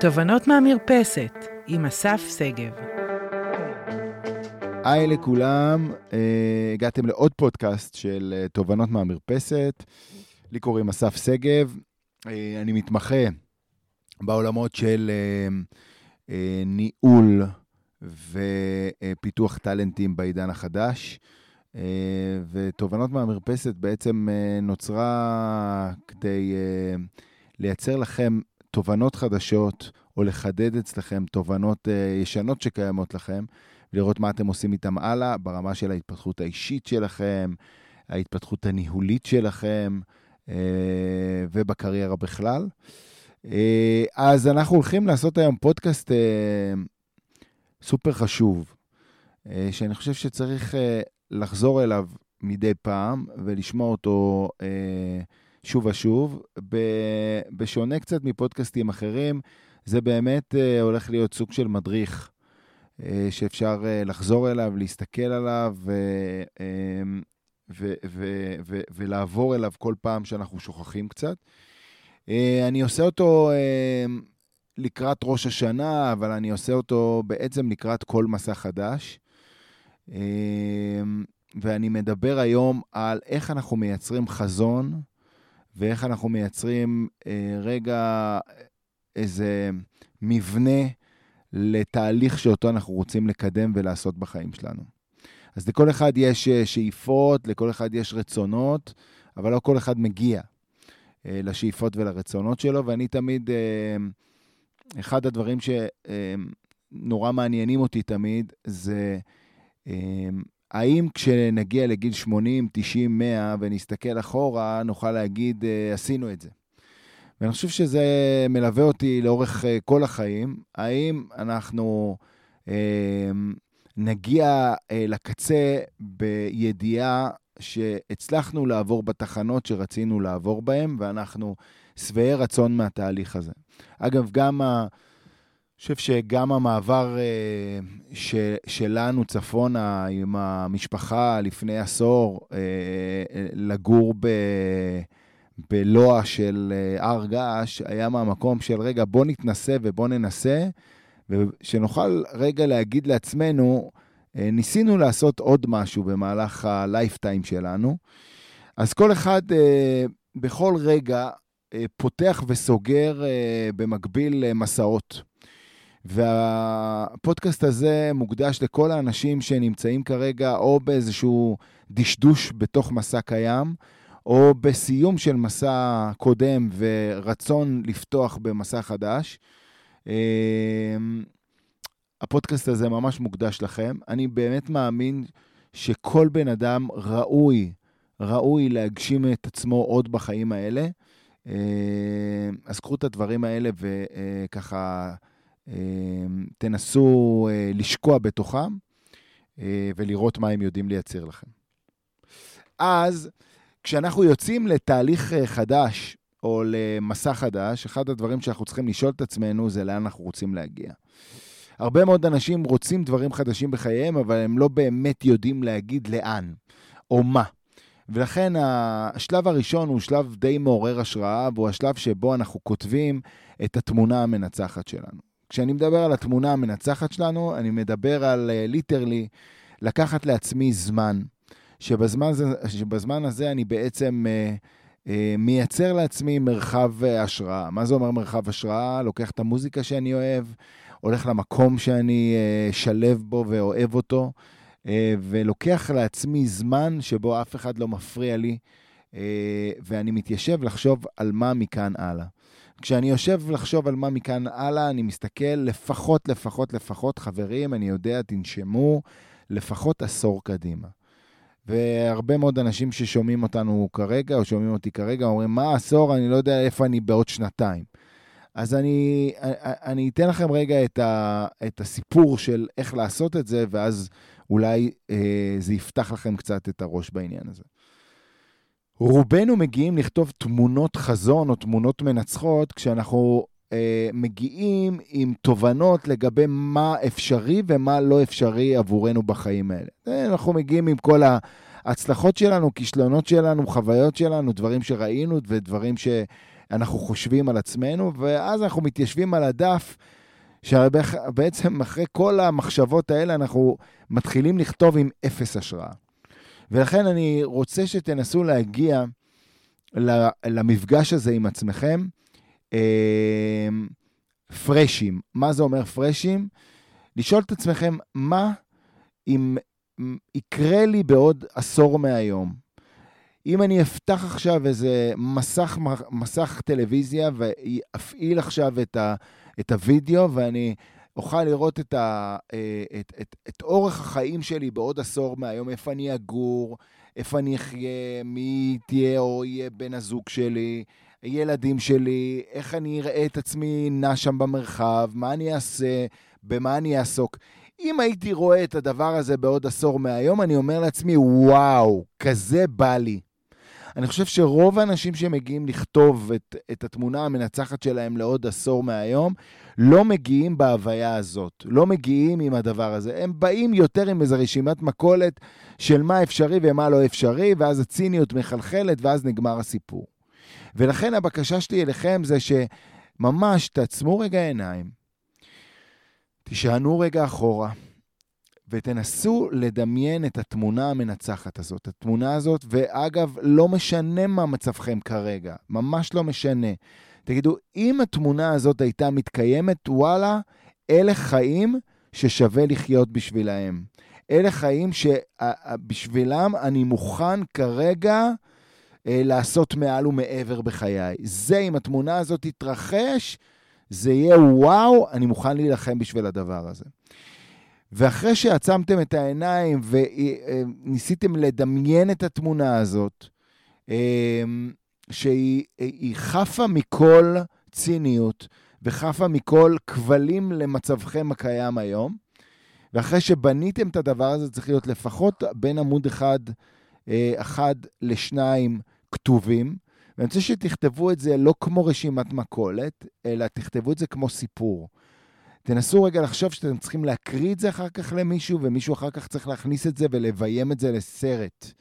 תובנות מהמרפסת עם אסף שגב. היי לכולם, אה, הגעתם לעוד פודקאסט של אה, תובנות מהמרפסת. לי קוראים אסף שגב, אה, אני מתמחה בעולמות של ניהול ופיתוח טאלנטים בעידן החדש. ותובנות מהמרפסת בעצם נוצרה כדי לייצר לכם תובנות חדשות, או לחדד אצלכם תובנות uh, ישנות שקיימות לכם, ולראות מה אתם עושים איתם הלאה, ברמה של ההתפתחות האישית שלכם, ההתפתחות הניהולית שלכם, uh, ובקריירה בכלל. Uh, אז אנחנו הולכים לעשות היום פודקאסט סופר חשוב, שאני חושב שצריך לחזור אליו מדי פעם ולשמוע אותו uh, שוב ושוב. בשונה קצת מפודקאסטים אחרים, זה באמת uh, הולך להיות סוג של מדריך uh, שאפשר uh, לחזור אליו, להסתכל עליו ו, uh, ו, ו, ו, ולעבור אליו כל פעם שאנחנו שוכחים קצת. אני עושה אותו uh, לקראת ראש השנה, אבל אני עושה אותו בעצם לקראת כל מסע חדש. Uh, ואני מדבר היום על איך אנחנו מייצרים חזון ואיך אנחנו מייצרים אה, רגע איזה מבנה לתהליך שאותו אנחנו רוצים לקדם ולעשות בחיים שלנו. אז לכל אחד יש אה, שאיפות, לכל אחד יש רצונות, אבל לא כל אחד מגיע אה, לשאיפות ולרצונות שלו, ואני תמיד, אה, אחד הדברים שנורא אה, מעניינים אותי תמיד, זה אה, האם כשנגיע לגיל 80, 90, 100 ונסתכל אחורה, נוכל להגיד, אה, עשינו את זה. ואני חושב שזה מלווה אותי לאורך אה, כל החיים. האם אנחנו אה, נגיע אה, לקצה בידיעה שהצלחנו לעבור בתחנות שרצינו לעבור בהן, ואנחנו שבעי רצון מהתהליך הזה. אגב, גם ה... חושב שגם המעבר אה, ש, שלנו צפונה עם המשפחה לפני עשור, אה, אה, לגור ב, בלוע של הר געש, היה מהמקום של רגע, בוא נתנסה ובוא ננסה, ושנוכל רגע להגיד לעצמנו, ניסינו לעשות עוד משהו במהלך הלייפטיים שלנו. אז כל אחד בכל רגע פותח וסוגר במקביל מסעות. והפודקאסט הזה מוקדש לכל האנשים שנמצאים כרגע או באיזשהו דשדוש בתוך מסע קיים, או בסיום של מסע קודם ורצון לפתוח במסע חדש. אמ, הפודקאסט הזה ממש מוקדש לכם. אני באמת מאמין שכל בן אדם ראוי, ראוי להגשים את עצמו עוד בחיים האלה. אמ, אז קחו את הדברים האלה וככה... אמ, תנסו אה, לשקוע בתוכם אה, ולראות מה הם יודעים לייצר לכם. אז כשאנחנו יוצאים לתהליך אה, חדש או למסע חדש, אחד הדברים שאנחנו צריכים לשאול את עצמנו זה לאן אנחנו רוצים להגיע. הרבה מאוד אנשים רוצים דברים חדשים בחייהם, אבל הם לא באמת יודעים להגיד לאן או מה. ולכן השלב הראשון הוא שלב די מעורר השראה, והוא השלב שבו אנחנו כותבים את התמונה המנצחת שלנו. כשאני מדבר על התמונה המנצחת שלנו, אני מדבר על ליטרלי uh, לקחת לעצמי זמן, שבזמן, שבזמן הזה אני בעצם uh, uh, מייצר לעצמי מרחב uh, השראה. מה זה אומר מרחב השראה? לוקח את המוזיקה שאני אוהב, הולך למקום שאני uh, שלב בו ואוהב אותו, uh, ולוקח לעצמי זמן שבו אף אחד לא מפריע לי, uh, ואני מתיישב לחשוב על מה מכאן הלאה. כשאני יושב לחשוב על מה מכאן הלאה, אני מסתכל לפחות, לפחות, לפחות, חברים, אני יודע, תנשמו, לפחות עשור קדימה. והרבה מאוד אנשים ששומעים אותנו כרגע, או שומעים אותי כרגע, אומרים, מה עשור? אני לא יודע איפה אני בעוד שנתיים. אז אני, אני אתן לכם רגע את, ה, את הסיפור של איך לעשות את זה, ואז אולי אה, זה יפתח לכם קצת את הראש בעניין הזה. רובנו מגיעים לכתוב תמונות חזון או תמונות מנצחות כשאנחנו אה, מגיעים עם תובנות לגבי מה אפשרי ומה לא אפשרי עבורנו בחיים האלה. אה, אנחנו מגיעים עם כל ההצלחות שלנו, כישלונות שלנו, חוויות שלנו, דברים שראינו ודברים ש... אנחנו חושבים על עצמנו, ואז אנחנו מתיישבים על הדף, שבעצם אחרי כל המחשבות האלה אנחנו מתחילים לכתוב עם אפס השראה. ולכן אני רוצה שתנסו להגיע למפגש הזה עם עצמכם אה, פרשים. מה זה אומר פרשים? לשאול את עצמכם, מה אם יקרה לי בעוד עשור מהיום? אם אני אפתח עכשיו איזה מסך, מסך טלוויזיה ואפעיל עכשיו את, ה, את הוידאו ואני אוכל לראות את, ה, אה, את, את, את אורך החיים שלי בעוד עשור מהיום, איפה אני אגור, איפה אני אחיה, מי תהיה או יהיה בן הזוג שלי, ילדים שלי, איך אני אראה את עצמי נע שם במרחב, מה אני אעשה, במה אני אעסוק. אם הייתי רואה את הדבר הזה בעוד עשור מהיום, אני אומר לעצמי, וואו, כזה בא לי. אני חושב שרוב האנשים שמגיעים לכתוב את, את התמונה המנצחת שלהם לעוד עשור מהיום, לא מגיעים בהוויה הזאת, לא מגיעים עם הדבר הזה. הם באים יותר עם איזו רשימת מכולת של מה אפשרי ומה לא אפשרי, ואז הציניות מחלחלת, ואז נגמר הסיפור. ולכן הבקשה שלי אליכם זה שממש תעצמו רגע עיניים, תשענו רגע אחורה, ותנסו לדמיין את התמונה המנצחת הזאת. התמונה הזאת, ואגב, לא משנה מה מצבכם כרגע, ממש לא משנה. תגידו, אם התמונה הזאת הייתה מתקיימת, וואלה, אלה חיים ששווה לחיות בשבילהם. אלה חיים שבשבילם אני מוכן כרגע אה, לעשות מעל ומעבר בחיי. זה, אם התמונה הזאת תתרחש, זה יהיה וואו, אני מוכן להילחם בשביל הדבר הזה. ואחרי שעצמתם את העיניים וניסיתם לדמיין את התמונה הזאת, אמ, שהיא חפה מכל ציניות וחפה מכל כבלים למצבכם הקיים היום, ואחרי שבניתם את הדבר הזה, צריך להיות לפחות בין עמוד אחד, אה, אחד לשניים כתובים. ואני רוצה שתכתבו את זה לא כמו רשימת מכולת, אלא תכתבו את זה כמו סיפור. תנסו רגע לחשוב שאתם צריכים להקריא את זה אחר כך למישהו, ומישהו אחר כך צריך להכניס את זה ולביים את זה לסרט.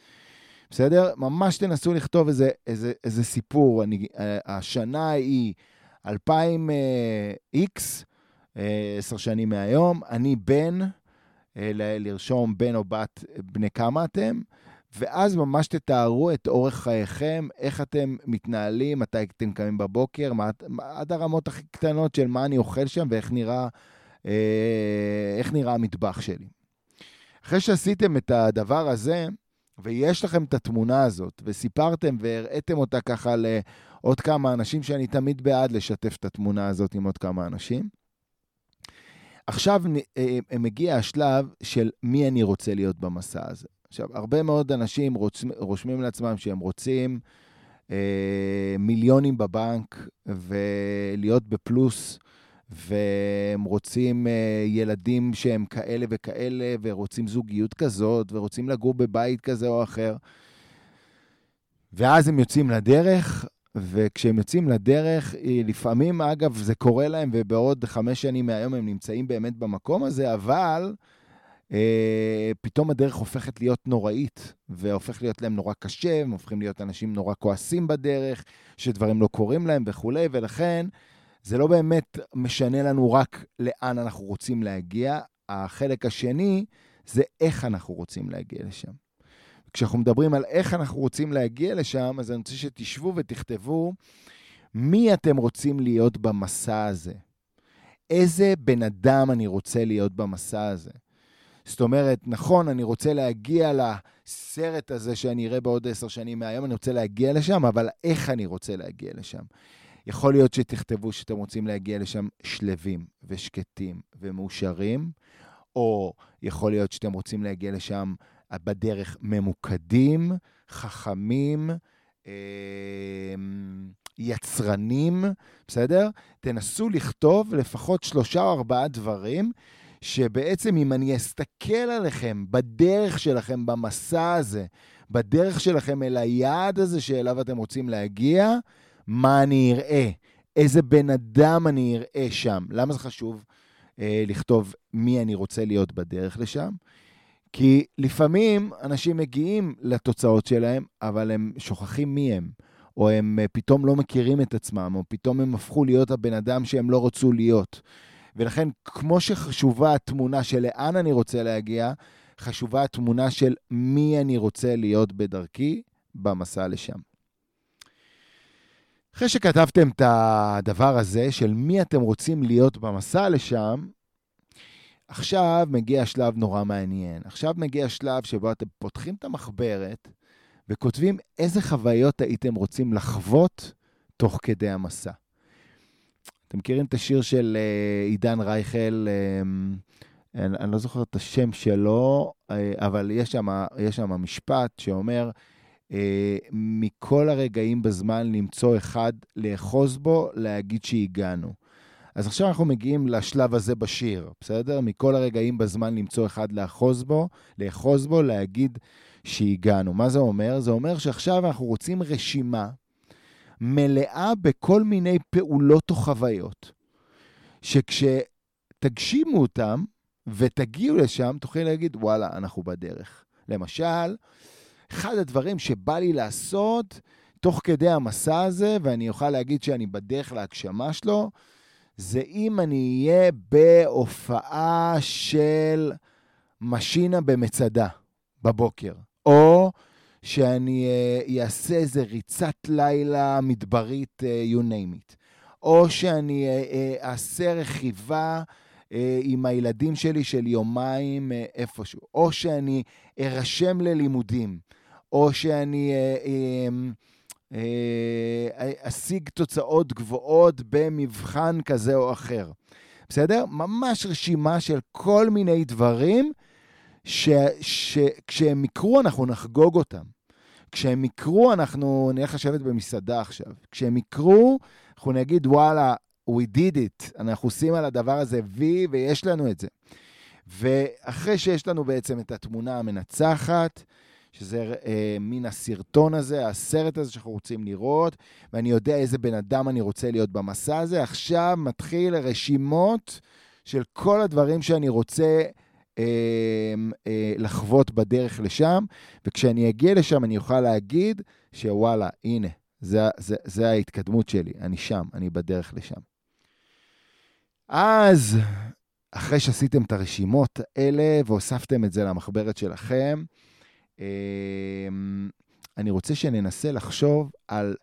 בסדר? ממש תנסו לכתוב איזה, איזה, איזה סיפור. אני, אה, השנה היא 2000X, אה, עשר שנים מהיום, אני בן, אה, לרשום בן או בת, בני כמה אתם, ואז ממש תתארו את אורך חייכם, איך אתם מתנהלים, מתי אתם קמים בבוקר, מה, עד הרמות הכי קטנות של מה אני אוכל שם ואיך נראה, אה, איך נראה המטבח שלי. אחרי שעשיתם את הדבר הזה, ויש לכם את התמונה הזאת, וסיפרתם והראיתם אותה ככה לעוד כמה אנשים, שאני תמיד בעד לשתף את התמונה הזאת עם עוד כמה אנשים, עכשיו אה, מגיע השלב של מי אני רוצה להיות במסע הזה. עכשיו, הרבה מאוד אנשים רוצ... רושמים לעצמם שהם רוצים אה, מיליונים בבנק ולהיות בפלוס, והם רוצים אה, ילדים שהם כאלה וכאלה, ורוצים זוגיות כזאת, ורוצים לגור בבית כזה או אחר. ואז הם יוצאים לדרך, וכשהם יוצאים לדרך, אה, לפעמים, אגב, זה קורה להם, ובעוד חמש שנים מהיום הם נמצאים באמת במקום הזה, אבל פתאום הדרך הופכת להיות נוראית, והופך להיות להם נורא קשה, הם הופכים להיות אנשים נורא כועסים בדרך, שדברים לא קורים להם וכולי, ולכן זה לא באמת משנה לנו רק לאן אנחנו רוצים להגיע, החלק השני זה איך אנחנו רוצים להגיע לשם. כשאנחנו מדברים על איך אנחנו רוצים להגיע לשם, אז אני רוצה שתשבו ותכתבו מי אתם רוצים להיות במסע הזה. איזה בן אדם אני רוצה להיות במסע הזה. זאת אומרת, נכון, אני רוצה להגיע לסרט הזה שאני אראה בעוד עשר שנים מהיום, אני רוצה להגיע לשם, אבל איך אני רוצה להגיע לשם? יכול להיות שתכתבו שאתם רוצים להגיע לשם שלווים ושקטים ומאושרים, או יכול להיות שאתם רוצים להגיע לשם בדרך ממוקדים, חכמים, אמ, יצרנים, בסדר? תנסו לכתוב לפחות שלושה או ארבעה דברים שבעצם אם אני אסתכל עליכם בדרך שלכם, במסע הזה, בדרך שלכם אל היעד הזה שאליו אתם רוצים להגיע, מה אני אראה? איזה בן אדם אני אראה שם? למה זה חשוב אה, לכתוב מי אני רוצה להיות בדרך לשם? כי לפעמים אנשים מגיעים לתוצאות שלהם, אבל הם שוכחים מי הם, או הם פתאום לא מכירים את עצמם, או פתאום הם הפכו להיות הבן אדם שהם לא רצו להיות. ולכן, כמו שחשובה התמונה של לאן אני רוצה להגיע, חשובה התמונה של מי אני רוצה להיות בדרכי במסע לשם. אחרי שכתבתם את הדבר הזה של מי אתם רוצים להיות במסע לשם, עכשיו מגיע שלב נורא מעניין. עכשיו מגיע שלב שבו אתם פותחים את המחברת וכותבים איזה חוויות הייתם רוצים לחוות תוך כדי המסע. אתם מכירים את השיר של uh, עידן רייכל, uh, אני, אני לא זוכר את השם שלו, uh, אבל יש שם משפט שאומר, מכל הרגעים בזמן למצוא אחד לאחוז בו, להגיד שהגענו. אז עכשיו אנחנו מגיעים לשלב הזה בשיר, בסדר? מכל הרגעים בזמן למצוא אחד לאחוז בו, לאחוז בו, להגיד שהגענו. מה זה אומר? זה אומר שעכשיו אנחנו רוצים רשימה מלאה בכל מיני פעולות או חוויות, שכשתגשימו אותם ותגיעו לשם, תוכלי להגיד, וואלה, אנחנו בדרך. למשל, אחד הדברים שבא לי לעשות תוך כדי המסע הזה, ואני אוכל להגיד שאני בדרך להגשמה שלו, זה אם אני אהיה בהופעה של משינה במצדה בבוקר, או שאני uh, אעשה איזה ריצת לילה מדברית, uh, you name it, או שאני uh, uh, אעשה רכיבה uh, עם הילדים שלי של יומיים uh, איפשהו, או שאני ארשם ללימודים, או שאני... Uh, uh, אשיג תוצאות גבוהות במבחן כזה או אחר. בסדר? ממש רשימה של כל מיני דברים שכשהם יקרו, אנחנו נחגוג אותם. כשהם יקרו, אנחנו נלך לשבת במסעדה עכשיו. כשהם יקרו, אנחנו נגיד, וואלה, we did it, אנחנו עושים על הדבר הזה וי, ויש לנו את זה. ואחרי שיש לנו בעצם את התמונה המנצחת, שזה אה, מין הסרטון הזה, הסרט הזה שאנחנו רוצים לראות, ואני יודע איזה בן אדם אני רוצה להיות במסע הזה. עכשיו מתחיל רשימות של כל הדברים שאני רוצה לחוות בדרך לשם, וכשאני אגיע לשם אני אוכל להגיד שוואלה, הנה, זה, זה, זה ההתקדמות שלי, אני שם, אני בדרך לשם. אז, אחרי שעשיתם את הרשימות האלה והוספתם את זה למחברת שלכם, אמ, אני רוצה שננסה לחשוב על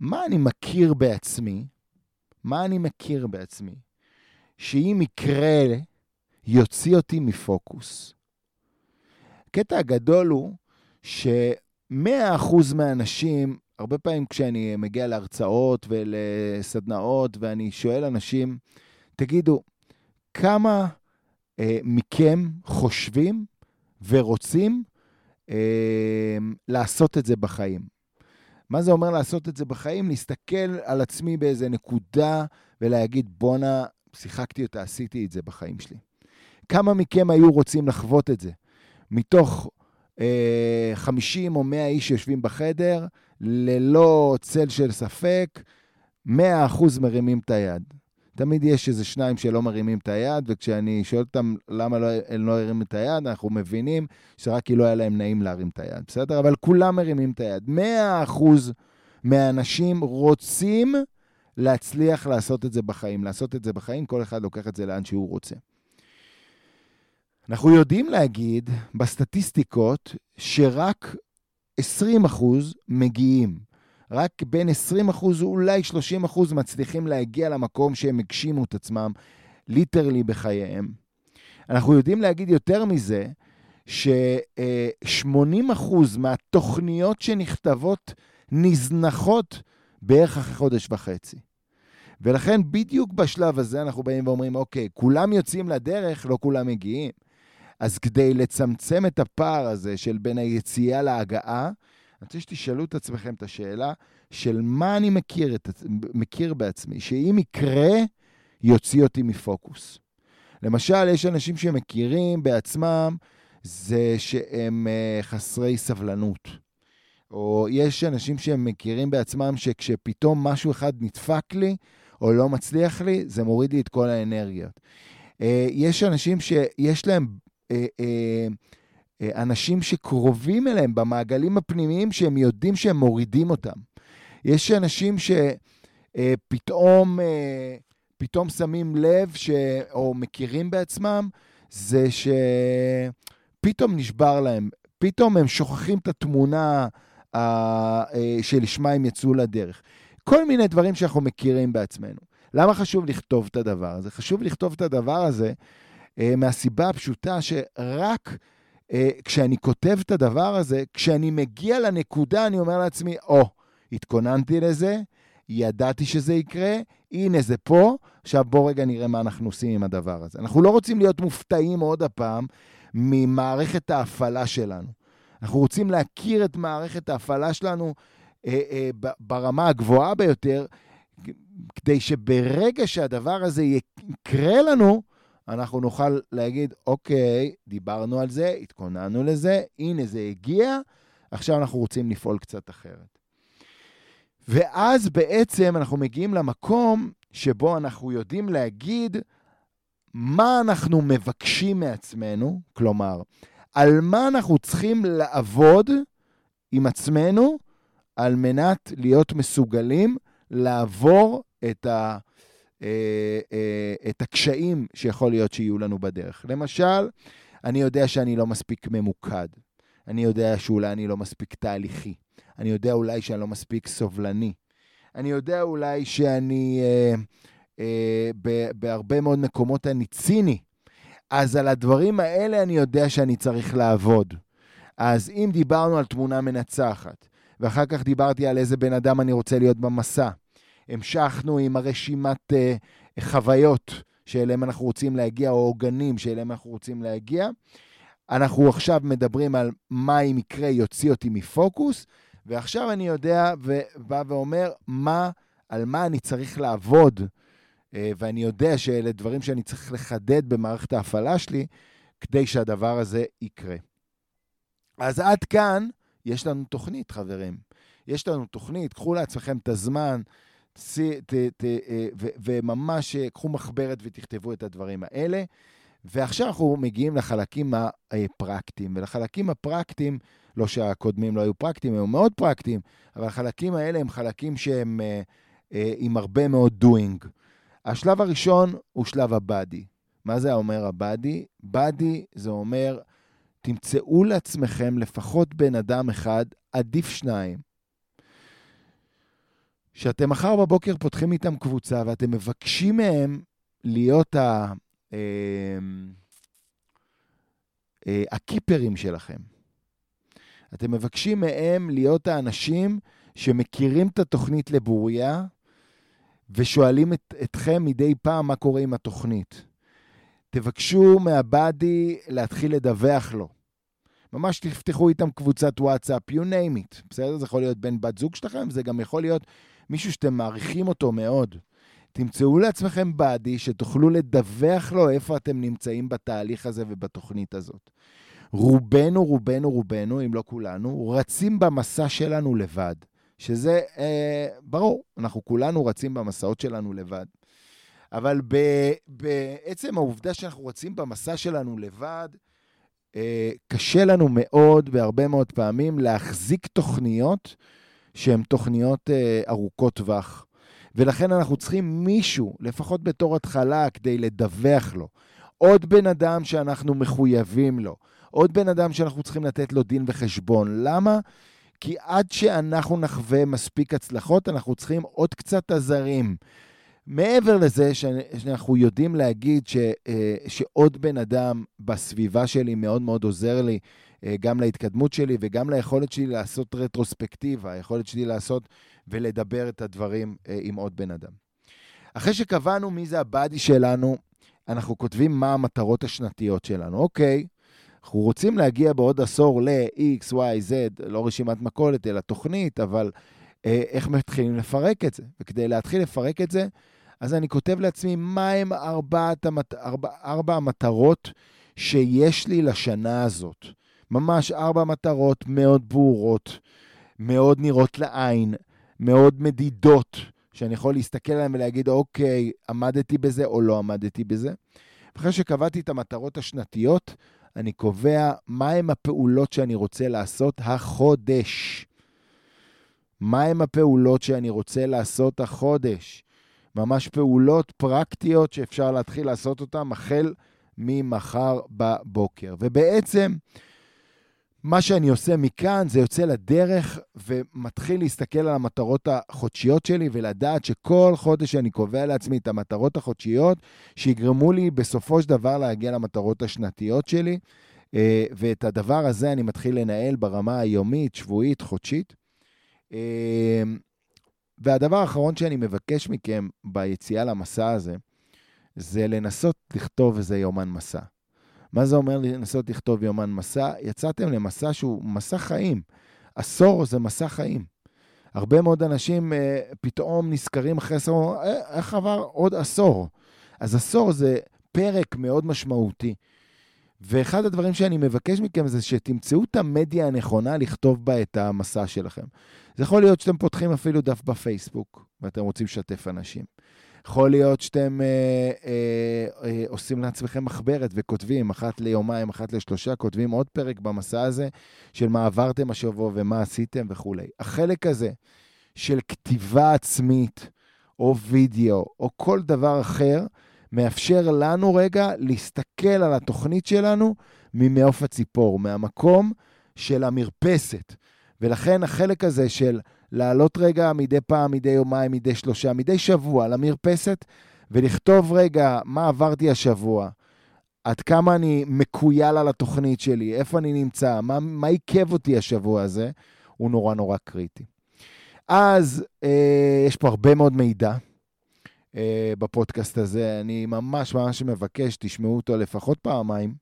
מה אני מכיר בעצמי, מה אני מכיר בעצמי, שאם יקרה, יוציא אותי מפוקוס. הקטע הגדול הוא ש-100% מהאנשים, הרבה פעמים כשאני מגיע להרצאות ולסדנאות ואני שואל אנשים, תגידו, כמה אה, מכם חושבים ורוצים אמ, לעשות את זה בחיים. מה זה אומר לעשות את זה בחיים? להסתכל על עצמי באיזה נקודה ולהגיד, בואנה, שיחקתי אותה, עשיתי את זה בחיים שלי. כמה מכם היו רוצים לחוות את זה? מתוך אה, 50 או 100 איש שיושבים בחדר, ללא צל של ספק, 100% מרימים את היד. תמיד יש איזה שניים שלא מרימים את היד, וכשאני שואל אותם למה לא, הם לא הרימו את היד, אנחנו מבינים שרק כי לא היה להם נעים להרים את היד, בסדר? אבל כולם מרימים את היד. 100% מהאנשים רוצים להצליח לעשות את זה בחיים. לעשות את זה בחיים, כל אחד לוקח את זה לאן שהוא רוצה. אנחנו יודעים להגיד בסטטיסטיקות שרק 20% מגיעים. רק בין 20% אולי 30% מצליחים להגיע למקום שהם הגשימו את עצמם ליטרלי בחייהם. אנחנו יודעים להגיד יותר מזה, ש-80% מהתוכניות שנכתבות נזנחות בערך אחרי חודש וחצי. ולכן בדיוק בשלב הזה אנחנו באים ואומרים, אוקיי, כולם יוצאים לדרך, לא כולם מגיעים. אז כדי לצמצם את הפער הזה של בין היציאה להגעה, אני רוצה שתשאלו את עצמכם את השאלה של מה אני מכיר, את, מכיר בעצמי, שאם יקרה, יוציא אותי מפוקוס. למשל, יש אנשים שמכירים בעצמם זה שהם uh, חסרי סבלנות. או יש אנשים שהם מכירים בעצמם שכשפתאום משהו אחד נדפק לי, או לא מצליח לי, זה מוריד לי את כל האנרגיות. Uh, יש אנשים שיש להם... Uh, uh, אה, אנשים שקרובים אליהם במעגלים הפנימיים, שהם יודעים שהם מורידים אותם. יש אנשים שפתאום אה, פתאום שמים לב, ש... או מכירים בעצמם, זה שפתאום נשבר להם, פתאום הם שוכחים את התמונה אה, שלשמה הם יצאו לדרך. כל מיני דברים שאנחנו מכירים בעצמנו. למה חשוב לכתוב את הדבר הזה? חשוב לכתוב את הדבר הזה אה, מהסיבה הפשוטה שרק אה, כשאני כותב את הדבר הזה, כשאני מגיע לנקודה, אני אומר לעצמי, או, oh, התכוננתי לזה, ידעתי שזה יקרה, הנה זה פה, עכשיו בואו רגע נראה מה אנחנו עושים עם הדבר הזה. אנחנו לא רוצים להיות מופתעים עוד הפעם ממערכת ההפעלה שלנו. אנחנו רוצים להכיר את מערכת ההפעלה שלנו אה, אה, ברמה הגבוהה ביותר, כדי שברגע שהדבר הזה יקרה לנו, אנחנו נוכל להגיד, אוקיי, דיברנו על זה, התכוננו לזה, הנה זה הגיע, עכשיו אנחנו רוצים לפעול קצת אחרת. ואז בעצם אנחנו מגיעים למקום שבו אנחנו יודעים להגיד מה אנחנו מבקשים מעצמנו, כלומר, על מה אנחנו צריכים לעבוד עם עצמנו על מנת להיות מסוגלים לעבור את, ה, את הקשיים שיכול להיות שיהיו לנו בדרך. למשל, אני יודע שאני לא מספיק ממוקד. אני יודע שאולי אני לא מספיק תהליכי. אני יודע אולי שאני לא מספיק סובלני. אני יודע אולי שאני, אה, אה, ב, בהרבה מאוד מקומות אני ציני. אז על הדברים האלה אני יודע שאני צריך לעבוד. אז אם דיברנו על תמונה מנצחת, ואחר כך דיברתי על איזה בן אדם אני רוצה להיות במסע, המשכנו עם הרשימת uh, חוויות שאליהם אנחנו רוצים להגיע, או עוגנים שאליהם אנחנו רוצים להגיע. אנחנו עכשיו מדברים על מה אם יקרה יוציא אותי מפוקוס, ועכשיו אני יודע ובא ואומר מה, על מה אני צריך לעבוד, uh, ואני יודע שאלה דברים שאני צריך לחדד במערכת ההפעלה שלי, כדי שהדבר הזה יקרה. אז עד כאן יש לנו תוכנית, חברים. יש לנו תוכנית, קחו לעצמכם את הזמן, ת, ת, אה, ו, וממש אה, קחו מחברת ותכתבו את הדברים האלה. ועכשיו אנחנו מגיעים לחלקים הפרקטיים, ולחלקים הפרקטיים, לא שהקודמים לא היו פרקטיים, הם מאוד פרקטיים, אבל החלקים האלה הם חלקים שהם אה, עם הרבה מאוד doing. השלב הראשון הוא שלב הבאדי. מה זה אומר הבאדי? באדי זה אומר, תמצאו לעצמכם לפחות בן אדם אחד, עדיף שניים, שאתם מחר בבוקר פותחים איתם קבוצה ואתם מבקשים מהם להיות ה... אה, אה, הקיפרים שלכם. אתם מבקשים מהם להיות האנשים שמכירים את התוכנית לבוריה ושואלים את, אתכם מדי פעם מה קורה עם התוכנית. תבקשו מהבאדי להתחיל לדווח לו. ממש תפתחו איתם קבוצת וואטסאפ, you name it, בסדר? זה יכול להיות בן בת זוג שלכם, זה גם יכול להיות מישהו שאתם מעריכים אותו מאוד. תמצאו לעצמכם באדי שתוכלו לדווח לו איפה אתם נמצאים בתהליך הזה ובתוכנית הזאת. רובנו, רובנו, רובנו, אם לא כולנו, רצים במסע שלנו לבד. שזה, אה, ברור, אנחנו כולנו רצים במסעות שלנו לבד. אבל ב, בעצם העובדה שאנחנו רצים במסע שלנו לבד, אה, קשה לנו מאוד, בהרבה מאוד פעמים, להחזיק תוכניות שהן תוכניות אה, ארוכות טווח. ולכן אנחנו צריכים מישהו, לפחות בתור התחלה, כדי לדווח לו. עוד בן אדם שאנחנו מחויבים לו. עוד בן אדם שאנחנו צריכים לתת לו דין וחשבון. למה? כי עד שאנחנו נחווה מספיק הצלחות, אנחנו צריכים עוד קצת עזרים. מעבר לזה שאנחנו יודעים להגיד ש, אה, שעוד בן אדם בסביבה שלי מאוד מאוד עוזר לי, גם להתקדמות שלי וגם ליכולת שלי לעשות רטרוספקטיבה, היכולת שלי לעשות ולדבר את הדברים אה, עם עוד בן אדם. אחרי שקבענו מי זה הבאדי שלנו, אנחנו כותבים מה המטרות השנתיות שלנו. אוקיי, אנחנו רוצים להגיע בעוד עשור ל-X, Y, Z, לא רשימת מכולת, אלא תוכנית, אבל אה, איך מתחילים לפרק את זה? וכדי להתחיל לפרק את זה, אז אני כותב לעצמי מהם. ארבע, ארבע המטרות שיש לי לשנה הזאת. ממש ארבע מטרות מאוד ברורות, מאוד נראות לעין, מאוד מדידות, שאני יכול להסתכל עליהן ולהגיד, אוקיי, עמדתי בזה או לא עמדתי בזה. אחרי שקבעתי את המטרות השנתיות, אני קובע מהם הפעולות שאני רוצה לעשות החודש. מהם הפעולות שאני רוצה לעשות החודש. ממש פעולות פרקטיות שאפשר להתחיל לעשות אותן החל ממחר בבוקר. ובעצם, מה שאני עושה מכאן זה יוצא לדרך ומתחיל להסתכל על המטרות החודשיות שלי ולדעת שכל חודש אני קובע לעצמי את המטרות החודשיות שיגרמו לי בסופו של דבר להגיע למטרות השנתיות שלי. אה, ואת הדבר הזה אני מתחיל לנהל ברמה היומית, שבועית, חודשית. אה, והדבר האחרון שאני מבקש מכם ביציאה למסע הזה, זה לנסות לכתוב איזה יומן מסע. מה זה אומר לנסות לכתוב יומן מסע? יצאתם למסע שהוא מסע חיים. עשור זה מסע חיים. הרבה מאוד אנשים אה, פתאום נזכרים אחרי עשור, אה, איך עבר עוד עשור? אז עשור זה פרק מאוד משמעותי. ואחד הדברים שאני מבקש מכם זה שתמצאו את המדיה הנכונה לכתוב בה את המסע שלכם. זה יכול להיות שאתם פותחים אפילו דף בפייסבוק ואתם רוצים לשתף אנשים. יכול להיות שאתם אה, אה, אה, עושים לעצמכם מחברת וכותבים אחת ליומיים, אחת לשלושה, כותבים עוד פרק במסע הזה של מה עברתם השבוע ומה עשיתם וכולי. החלק הזה של כתיבה עצמית, או וידאו, או כל דבר אחר, מאפשר לנו רגע להסתכל על התוכנית שלנו ממעוף הציפור, מהמקום של המרפסת. ולכן החלק הזה של לעלות רגע מדי פעם, מדי יומיים, מדי שלושה, מדי שבוע למרפסת, ולכתוב רגע מה עברתי השבוע, עד כמה אני מקוייל על התוכנית שלי, איפה אני נמצא, מה, מה עיכב אותי השבוע הזה, הוא נורא נורא קריטי. אז אה, יש פה הרבה מאוד מידע אה, בפודקאסט הזה. אני ממש ממש מבקש, תשמעו אותו לפחות פעמיים,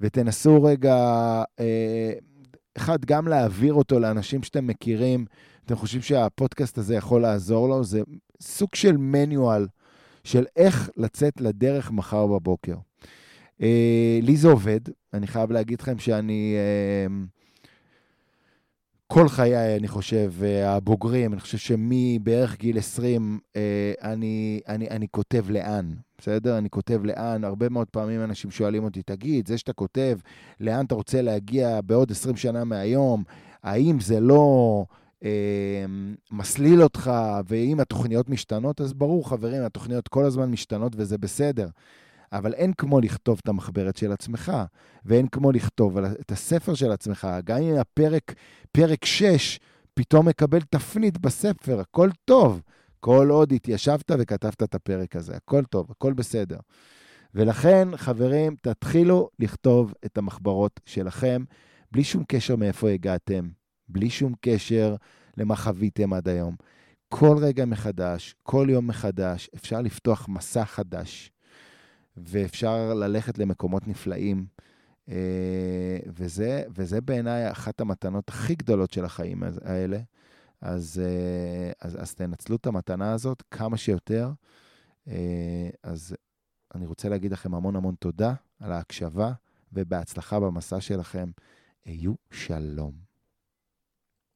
ותנסו רגע, אה, אחד, גם להעביר אותו לאנשים שאתם מכירים, אתם חושבים שהפודקאסט הזה יכול לעזור לו, זה סוג של מניואל של איך לצאת לדרך מחר בבוקר. אה, לי זה עובד, אני חייב להגיד לכם שאני... אה, כל חיי, אני חושב, אה, הבוגרים, אני חושב שמבערך גיל 20, אה, אני, אני, אני כותב לאן, בסדר? אני כותב לאן. הרבה מאוד פעמים אנשים שואלים אותי, תגיד, זה שאתה כותב, לאן אתה רוצה להגיע בעוד 20 שנה מהיום, האם זה לא מסליל אותך, ואם התוכניות משתנות, אז ברור, חברים, התוכניות כל הזמן משתנות וזה בסדר. אבל אין כמו לכתוב את המחברת של עצמך, ואין כמו לכתוב את הספר של עצמך. גם אם הפרק, פרק 6, פתאום מקבל תפנית בספר, הכל טוב. כל עוד התיישבת וכתבת את הפרק הזה, הכל טוב, הכל בסדר. ולכן, חברים, תתחילו לכתוב את המחברות שלכם, בלי שום קשר מאיפה הגעתם, בלי שום קשר למה חוויתם עד היום. כל רגע מחדש, כל יום מחדש, אפשר לפתוח מסע חדש. ואפשר ללכת למקומות נפלאים. אה, וזה, וזה בעיניי אחת המתנות הכי גדולות של החיים האלה. אז, אה, אז, אז תנצלו את המתנה הזאת כמה שיותר. אה, אז אני רוצה להגיד לכם המון המון תודה על ההקשבה, ובהצלחה במסע שלכם. היו שלום.